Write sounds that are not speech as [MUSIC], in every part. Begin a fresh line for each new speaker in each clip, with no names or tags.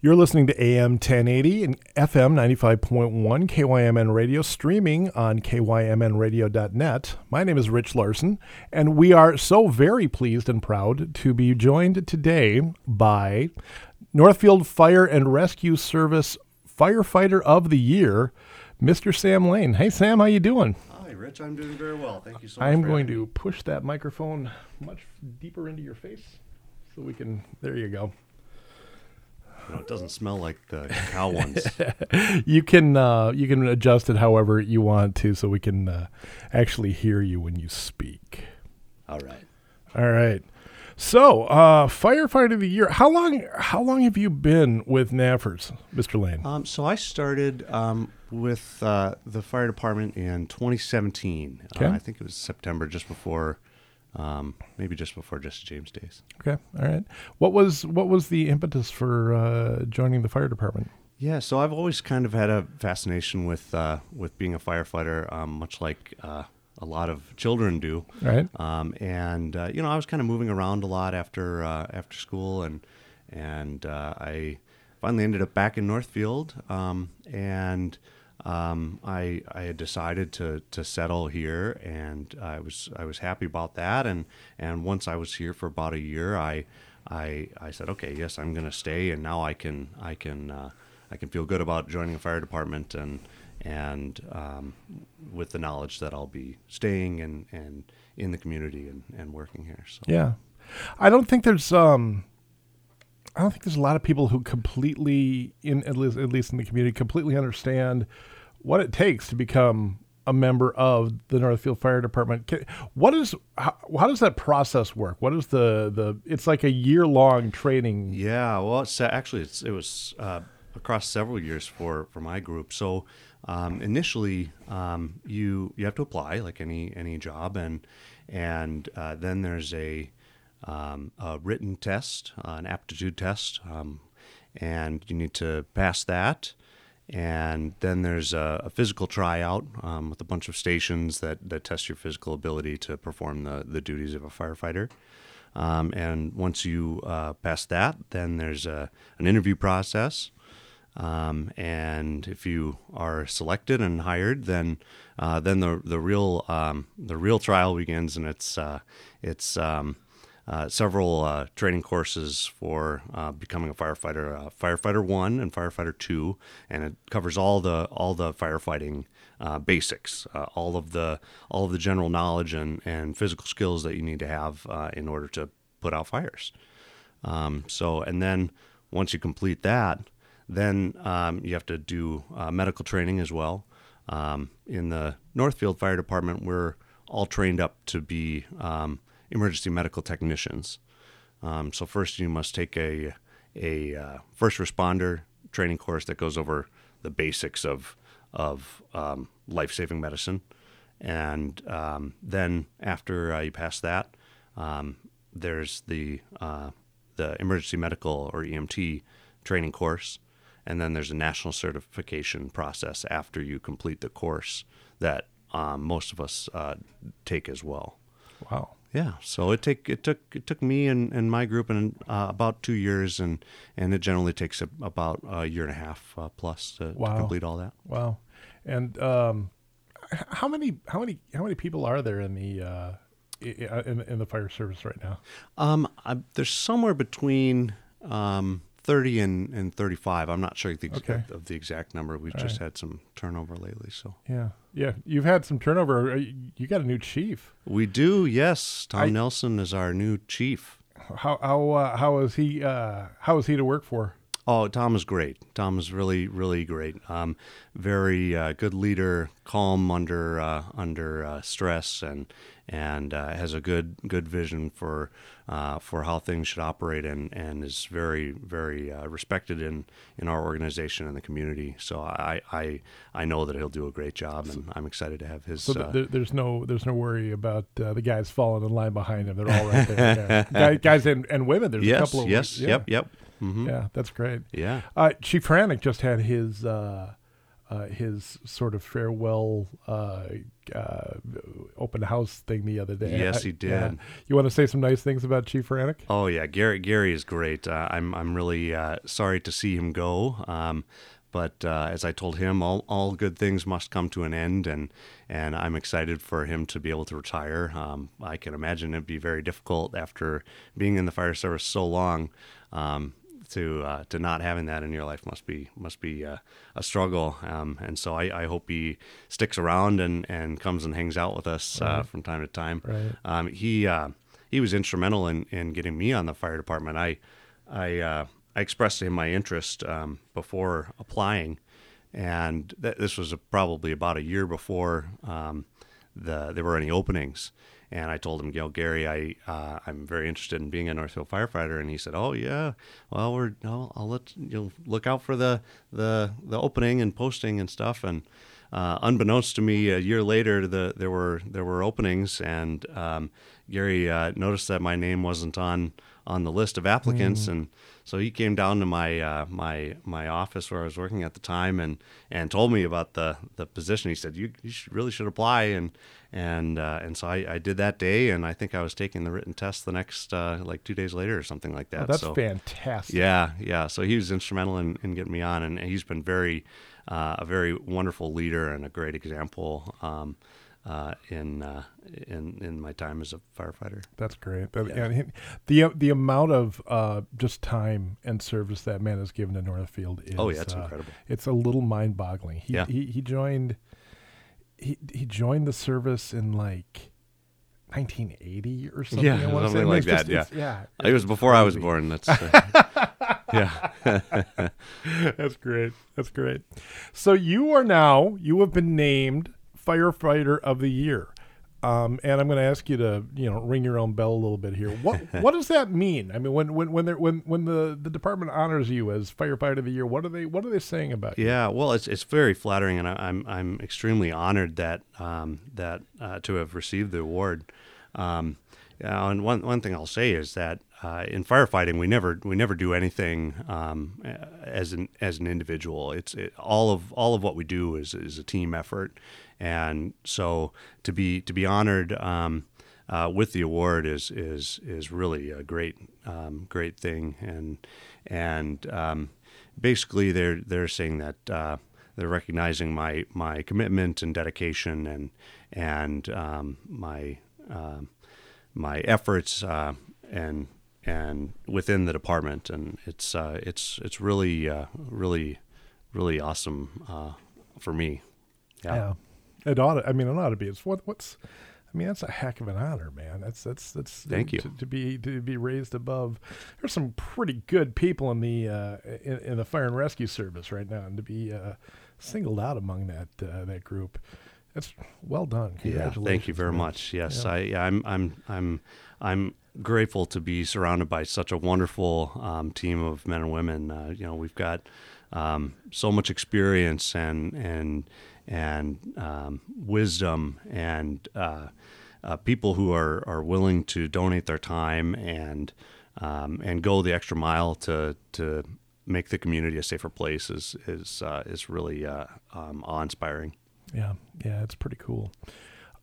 You're listening to AM 1080 and FM 95.1 KYMN Radio, streaming on kymnradio.net. My name is Rich Larson, and we are so very pleased and proud to be joined today by Northfield Fire and Rescue Service Firefighter of the Year, Mr. Sam Lane. Hey, Sam, how you doing?
Hi, Rich. I'm doing very well. Thank you so much.
I'm going to push that microphone much deeper into your face so we can. There you go.
You know, it doesn't smell like the cow ones. [LAUGHS]
you can uh, you can adjust it however you want to, so we can uh, actually hear you when you speak.
All right.
All right. So, uh, firefighter of the year. How long? How long have you been with NAFRS, Mr. Lane?
Um, so I started um, with uh, the fire department in 2017.
Okay.
Uh, I think it was September, just before, um, maybe just before Jesse James days.
Okay. All right. What was what was the impetus for uh, joining the fire department?
Yeah, so I've always kind of had a fascination with uh, with being a firefighter, um, much like uh, a lot of children do.
Right.
Um, and uh, you know, I was kind of moving around a lot after uh, after school, and and uh, I finally ended up back in Northfield, um, and um, I I had decided to to settle here, and I was I was happy about that, and and once I was here for about a year, I I I said, okay, yes, I'm going to stay, and now I can I can uh, I can feel good about joining a fire department and and um, with the knowledge that I'll be staying and, and in the community and, and working here. So
Yeah. I don't think there's um I don't think there's a lot of people who completely in at least at least in the community completely understand what it takes to become a member of the Northfield Fire Department. What is how, how does that process work? What is the the it's like a year long training.
yeah, well, it's actually it's, it was uh, across several years for, for my group. So um, initially, um, you you have to apply like any any job, and and uh, then there's a um, a written test, uh, an aptitude test, um, and you need to pass that. And then there's a, a physical tryout um, with a bunch of stations that, that test your physical ability to perform the, the duties of a firefighter. Um, and once you uh, pass that, then there's a, an interview process. Um, and if you are selected and hired, then uh, then the the real um, the real trial begins, and it's uh, it's um, uh, several uh, training courses for uh, becoming a firefighter. Uh, firefighter one and firefighter two, and it covers all the all the firefighting basics, all of the all of the general knowledge and, and physical skills that you need to have in order to put out fires. Um, so, and then once you complete that, then um, you have to do medical training as well. Um, in the Northfield Fire Department, we're all trained up to be um, emergency medical technicians. Um, so first, you must take a a uh, first responder training course that goes over the basics of of um, life saving medicine, and um, then after uh, you pass that, um, there's the uh, the emergency medical or EMT training course, and then there's a national certification process after you complete the course that um, most of us uh, take as well.
Wow.
Yeah, so it take it took it took me and, and my group and uh, about two years, and and it generally takes a, about a year and a half uh, plus to,
Wow.
to complete all that.
Wow. And um how many how many how many people are there in the uh in, in the fire service right now?
Um, I, there's somewhere between um, 30 and, and 35. I'm not sure the ex-
Okay.
of the exact number. We've
All
just
right.
had some turnover lately, so
Yeah. Yeah. You've had some turnover. You got a new chief.
we do. Yes, Tom
I-
Nelson is our new chief.
How how uh, how is he uh how is he to work for?
Oh, Tom is great. Tom is really, really great. Um, very uh, good leader, calm under uh, under uh, stress, and and uh, has a good good vision for uh, for how things should operate, and, and is very very uh, respected in, in our organization and the community. So I, I I know that he'll do a great job, and I'm excited to have his.
So th- there, there's no there's no worry about uh, the guys falling in line behind him. They're all right there. [LAUGHS] yeah. Guys and, and women. There's a couple of
yes,
yeah.
yep, yep. Hmm
Yeah, that's great.
Yeah.
Uh, Chief Franick just had his uh, uh, his sort of farewell uh, uh, open house thing the other day.
Yes, he [LAUGHS] did.
yeah. You want to say some nice things about Chief Ranick?
Oh yeah, Gary Gary is great. Uh, I'm I'm really uh, sorry to see him go. Um, but uh, as I told him, all, all good things must come to an end, and and I'm excited for him to be able to retire. Um, I can imagine it'd be very difficult after being in the fire service so long. Um, to uh, to not having that in your life must be must be uh, a struggle, um, and so I, I hope he sticks around and, and comes and hangs out with us uh, from time to time.
Right.
Um, he uh, he was instrumental in, in getting me on the fire department. I I uh, I expressed to him my interest um, before applying, and th- this was probably about a year before um, the there were any openings. And I told him, you know, Gary, I uh, I'm very interested in being a Northfield firefighter. And he said, Oh yeah, well we're I'll, I'll let you know, look out for the the the opening and posting and stuff. And uh, unbeknownst to me, a year later, the there were there were openings, and um, Gary uh, noticed that my name wasn't on on the list of applicants, and so he came down to my uh, my my office where I was working at the time, and and told me about the the position. He said, "You, you should, really should apply," and and uh, and so I, I did that day, and I think I was taking the written test the next uh, like two days later or something like that.
Oh, that's
so,
fantastic.
yeah, yeah. So he was instrumental in, in getting me on, and he's been very uh, a very wonderful leader and a great example um, uh, in uh, in in my time as a firefighter.
That's great. That,
Yeah.
and he- the the amount of uh, just time and service that man has given to Northfield is
Oh, yeah, it's
uh,
incredible.
It's a little mind boggling. He,
Yeah.
he he joined he he joined the service in like 1980 or something.
Yeah,
I wanna say.
something like
it's just-
that, yeah.
yeah.
It was before I was born. That's [LAUGHS] uh, yeah.
That's great. That's great. So you are now you have been named firefighter of the year. Um, and I'm going to ask you to, you know, ring your own bell a little bit here. What [LAUGHS] what does that mean? I mean, when when when they're, when when the, the department honors you as firefighter of the year, what are they what are they saying about you?
Yeah, well, it's it's very flattering, and I, I'm I'm extremely honored that um, that uh, to have received the award. Um, yeah, and one one thing I'll say is that uh, in firefighting, we never we never do anything um, as an as an individual. It's it, all of all of what we do is is a team effort, and so to be to be honored. Um, uh, with the award is is is really a great um, great thing, and and um, basically they're they're saying that uh, they're recognizing my my commitment and dedication and and um, my um, my efforts uh, and and within the department, and it's uh, it's it's really uh, really really awesome uh, for me.
Yeah. It ought to, I mean, it ought to be. It's what what's I mean, that's a heck of an honor, man. That's that's that's
Thank you.
to, to be to be raised above. There's some pretty good people in the uh, in, in the fire and rescue service right now, and to be uh, singled out among that uh, that group, that's well done.
Yeah, thank you very
man.
much. Yes,
Yeah.
I, yeah, I'm, I'm, I'm, I'm grateful to be surrounded by such a wonderful um, team of men and women. Uh, you know, we've got um, so much experience and and and um, wisdom and uh, uh, people who are, are willing to donate their time and um, and go the extra mile to to make the community a safer place is is uh, is really uh, um, awe inspiring.
Yeah, yeah, it's pretty cool.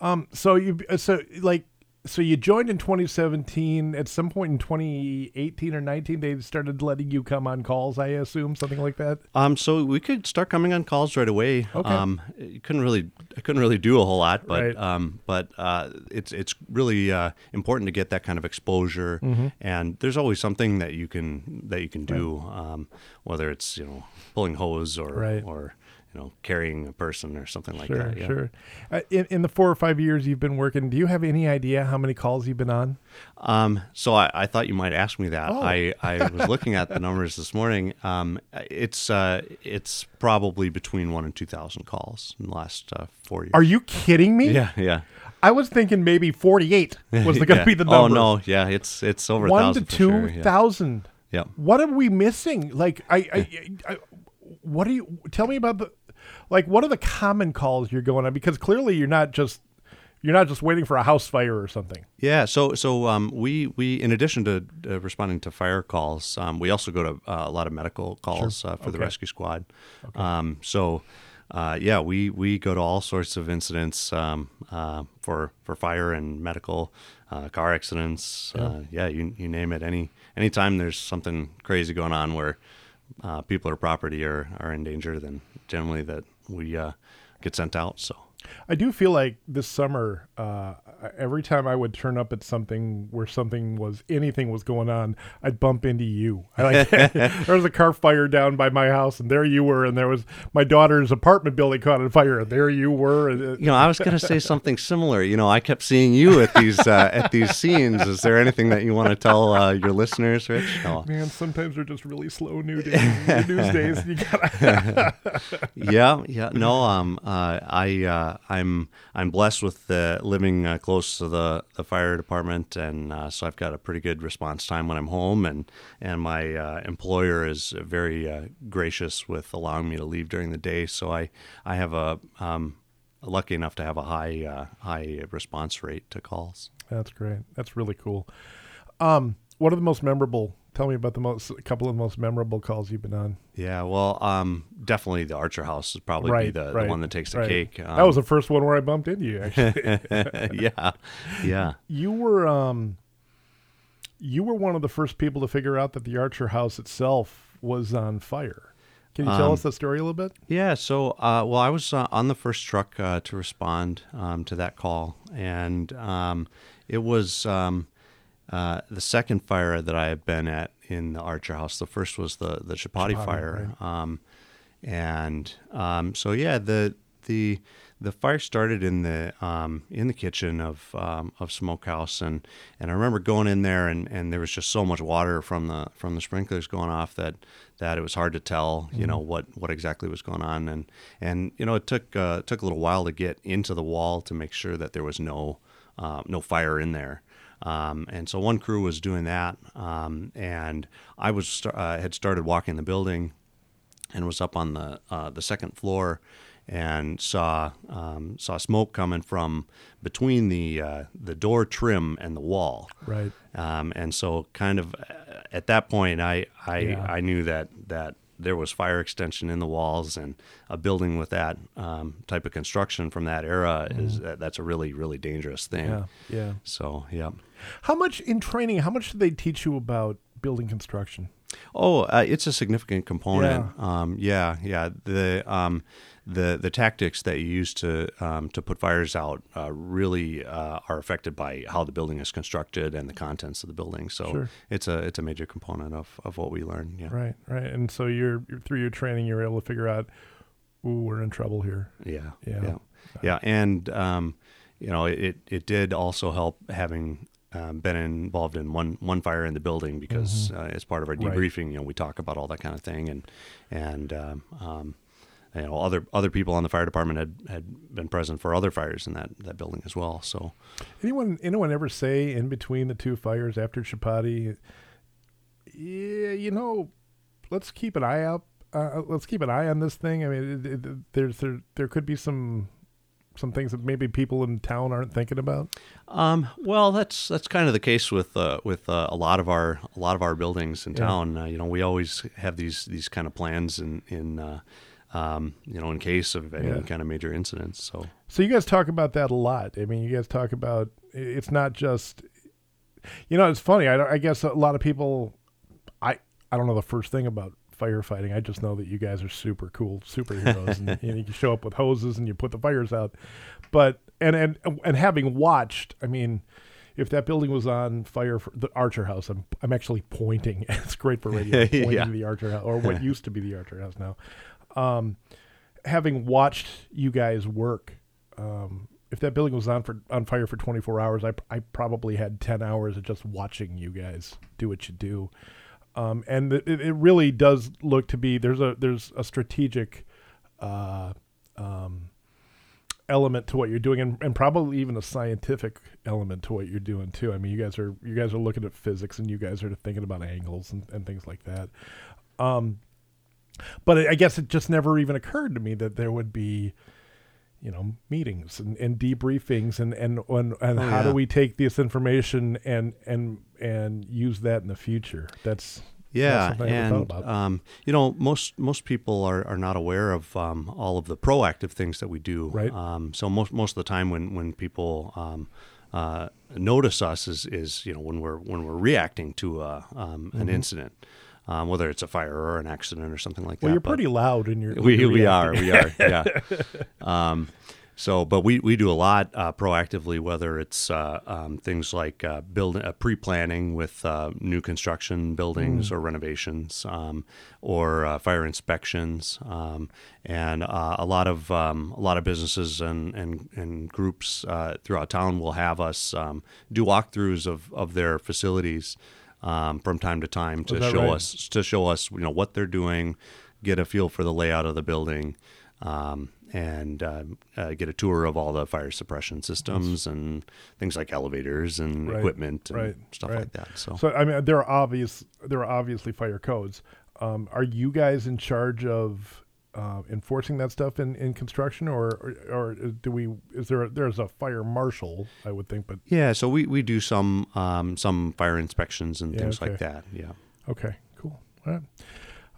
Um, so you so like so you joined in 2017. At some point in 2018 or 19, they started letting you come on calls. I assume something like that.
Um, so we could start coming on calls right away.
Okay.
Um, you couldn't really, I couldn't really do a whole lot, but
Right.
um, but uh, it's it's really uh, important to get that kind of exposure.
Mm-hmm.
And there's always something that you can that you can do, um, whether it's you know pulling hose or
Right.
or you know carrying a person or something like
Sure,
that. Yeah.
sure. Uh, in, in the four or five years you've been working, do you have any idea how many calls you've been on?
Um, so I, I thought you might ask me that.
Oh.
I, I was [LAUGHS] looking at the numbers this morning. Um, it's uh, it's probably between one and two thousand calls in the last uh, four years.
Are you kidding me?
Yeah, yeah.
I was thinking maybe 48 [LAUGHS] was going to
Yeah.
be the number.
Oh no, yeah, it's it's over
One to
thousand
two
sure, yeah.
thousand.
Yeah.
What are we missing? Like, I, I, I, what do you tell me about the, like, what are the common calls you're going on? Because clearly you're not just, you're not just waiting for a house fire or something.
Yeah, so so um, we we in addition to uh, responding to fire calls, um, we also go to uh, a lot of medical calls uh, for the rescue squad. Um, so uh, yeah, we, we go to all sorts of incidents um, uh, for for fire and medical, uh, car accidents. Yeah. Uh, yeah, you you name it. Any anytime there's something crazy going on where uh, people or property are, are in danger, then generally that we uh, get sent out. So
I do feel like this summer, uh, every time I would turn up at something where something was anything was going on, I'd bump into you. I like [LAUGHS] there was a car fire down by my house, and there you were, and there was my daughter's apartment building caught on fire, and there you were.
You know, I was going to say something similar. You know, I kept seeing you at these uh, at these scenes. Is there anything that you want to tell uh, your listeners, Rich?
No. Man, sometimes they're just really slow news days. news days. You
gotta [LAUGHS] yeah, yeah. No, um, uh, I uh, I'm I'm blessed with uh, living uh, close to the, the fire department, and uh, so I've got a pretty good response time when I'm home, and and my uh, employer is very uh, gracious with allowing me to leave during the day. So I I have a um, lucky enough to have a high uh, high response rate to calls.
That's great. That's really cool. Um, what are the most memorable tell me about the most a couple of the most memorable calls you've been on.
Yeah, well, um, definitely the Archer House is probably right, the, right, the, one that takes the right. cake. Um,
that was the first one where I bumped into you. Actually, [LAUGHS]
yeah, yeah.
You were um, you were one of the first people to figure out that the Archer House itself was on fire. Can you tell um, us the story a little bit?
Yeah. So, uh, well, I was uh, on the first truck uh, to respond um, to that call, and um, it was um, uh, the second fire that I have been at in the Archer House. The first was the the Chapati, fire, right. um, and um, so yeah, the the the fire started in the um, in the kitchen of um, of Smokehouse, and and I remember going in there, and, and there was just so much water from the from the sprinklers going off that that it was hard to tell, you mm-hmm. know, what what exactly was going on, and and you know, it took uh, took a little while to get into the wall to make sure that there was no uh, no fire in there. Um, and so one crew was doing that, um, and I was uh, had started walking the building, and was up on the uh, the second floor, and saw um, saw smoke coming from between the uh, the door trim and the wall.
Right.
Um, and so, kind of uh, at that point, I I, yeah. I knew that that there was fire extension in the walls and a building with that um, type of construction from that era mm. is that's a really really dangerous thing.
Yeah, yeah.
So yeah.
How much in training? How much do they teach you about building construction?
Oh, uh, it's a significant component. Yeah, um, yeah, yeah. The um, the the tactics that you use to um, to put fires out uh, really uh, are affected by how the building is constructed and the contents of the building. So sure. it's a it's a major component of, of what we learn. Yeah.
Right, right. And so you're, you're through your training, you're able to figure out, ooh, we're in trouble here.
Yeah, yeah, yeah. yeah. And um, you know, it it did also help having um, been involved in one one fire in the building because mm-hmm. uh, as part of our debriefing, right. you know, we talk about all that kind of thing, and and um, um, you know other other people on the fire department had, had been present for other fires in that, that building as well. So,
anyone anyone ever say in between the two fires after Chapati, yeah, you know, let's keep an eye out. Uh, let's keep an eye on this thing. I mean, it, it, there's there there could be some some things that maybe people in town aren't thinking about?
Um, well, that's that's kind of the case with uh, with uh, a lot of our a lot of our buildings in yeah. town. Uh, you know, we always have these these kind of plans in in uh, um, you know, in case of any yeah. kind of major incidents. So,
so you guys talk about that a lot. I mean, you guys talk about it's not just, you know, it's funny. I, I guess a lot of people, I I don't know the first thing about firefighting. I just know that you guys are super cool superheroes, and, [LAUGHS] and you show up with hoses and you put the fires out. But and and and having watched, I mean if that building was on fire for the Archer House, I'm I'm actually pointing. [LAUGHS] it's great for radio, [LAUGHS] pointing yeah. the Archer House, or what used to be the Archer House now um, having watched you guys work, um, if that building was on for on fire for 24 hours, I, I probably had 10 hours of just watching you guys do what you do. Um, and it, it really does look to be there's a there's a strategic uh, um, element to what you're doing, and, and probably even a scientific element to what you're doing too. I mean, you guys are you guys are looking at physics, and you guys are thinking about angles and, and things like that. Um, but I guess it just never even occurred to me that there would be, you know, meetings and, and debriefings and and and, and oh, how yeah. do we take this information and and and use that in the future? That's
Yeah, and um, you know, most most people are, are not aware of um, all of the proactive things that we do.
Right.
Um, so most most of the time, when when people um, uh, notice us, is is you know when we're when we're reacting to a, um, an mm-hmm. incident. Um, whether it's a fire or an accident or something like
well, that. Well, you're pretty loud in your.
We, we are, we are, yeah. [LAUGHS] so, but we, we do a lot uh, proactively, whether it's uh, um, things like uh, building, uh, pre-planning with uh, new construction buildings mm. or renovations, um, or uh, fire inspections, um, and a lot of um, a lot of businesses and and, and groups throughout town will have us um, do walkthroughs of, of their facilities um, from time to time to show
right?
us to show us you know what they're doing, get a feel for the layout of the building. Um, and uh, uh, get a tour of all the fire suppression systems and things like elevators and right, equipment and
right,
stuff
right.
like that. So,
so I mean, there are obvious there are obviously fire codes. Um, are you guys in charge of uh, enforcing that stuff in, in construction, or, or, or do we? Is there a, there's a fire marshal? I would think, but
yeah. So we, we do some um, some fire inspections and
yeah,
things
okay.
like that. Yeah.
Okay. Cool. All right.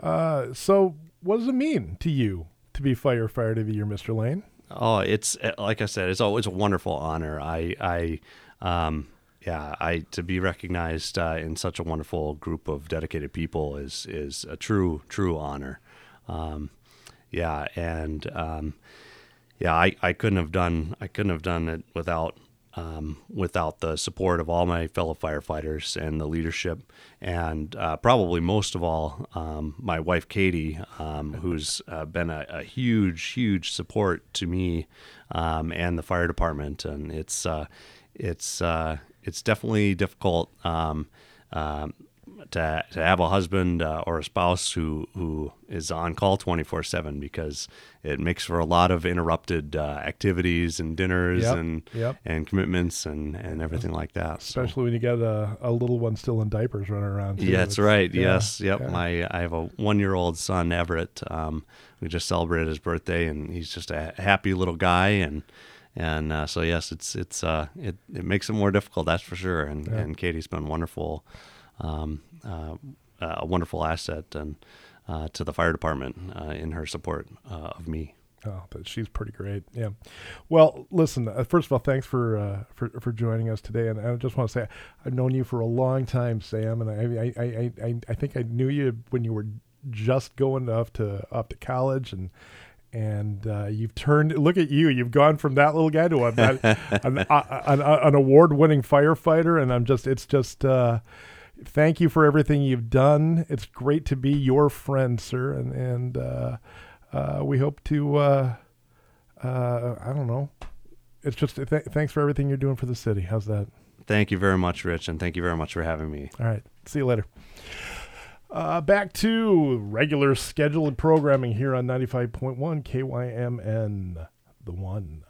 Uh, so what does it mean to you to be firefighter of the year, Mr. Lane?
Oh, it's eh, like I said, it's always a wonderful honor. I, I, um, yeah, I to be recognized uh, in such a wonderful group of dedicated people is is a true true honor. Um, yeah, and um, yeah, I, I couldn't have done I couldn't have done it without um, without the support of all my fellow firefighters and the leadership, and uh, probably most of all, um, my wife Katie, um, who's uh, been a, a, huge, huge support to me um, and the fire department. And it's uh, it's uh, it's definitely difficult um, um, to, to have a husband uh, or a spouse who, who is on call 24 7 because it makes for a lot of interrupted uh, activities and dinners
yep,
and
yep.
and commitments and, and everything like that.
Especially so. when you get a, a, little one still in diapers running around. Too.
Yeah, that's right. Yeah, yes. Yep. Yeah. My I have a one year old son, Everett. Um, we just celebrated his birthday and he's just a happy little guy and and uh, so yes, it's it's uh, it, it makes it more difficult, that's for sure. And yeah. and Katie's been wonderful um, a wonderful asset and uh, to the fire department uh, in her support of me.
Oh, but she's pretty great. Yeah. Well, listen. Uh, first of all, thanks for uh, for for joining us today. And I just want to say I've known you for a long time, Sam. And I I I I, I think I knew you when you were just going up to up to college and. And uh, you've turned. Look at you! You've gone from that little guy to a, [LAUGHS] an, an, an, award-winning firefighter, and I'm just—it's just thank you for everything you've done. It's great to be your friend, sir, and and uh, uh, we hope to. Uh, uh I don't know. It's just th- thanks for everything you're doing for the city. How's that?
Thank you very much, Rich, and thank you very much for having me.
All right. See you later. Uh, back to regular scheduled programming here on 95.1 KYMN, the one.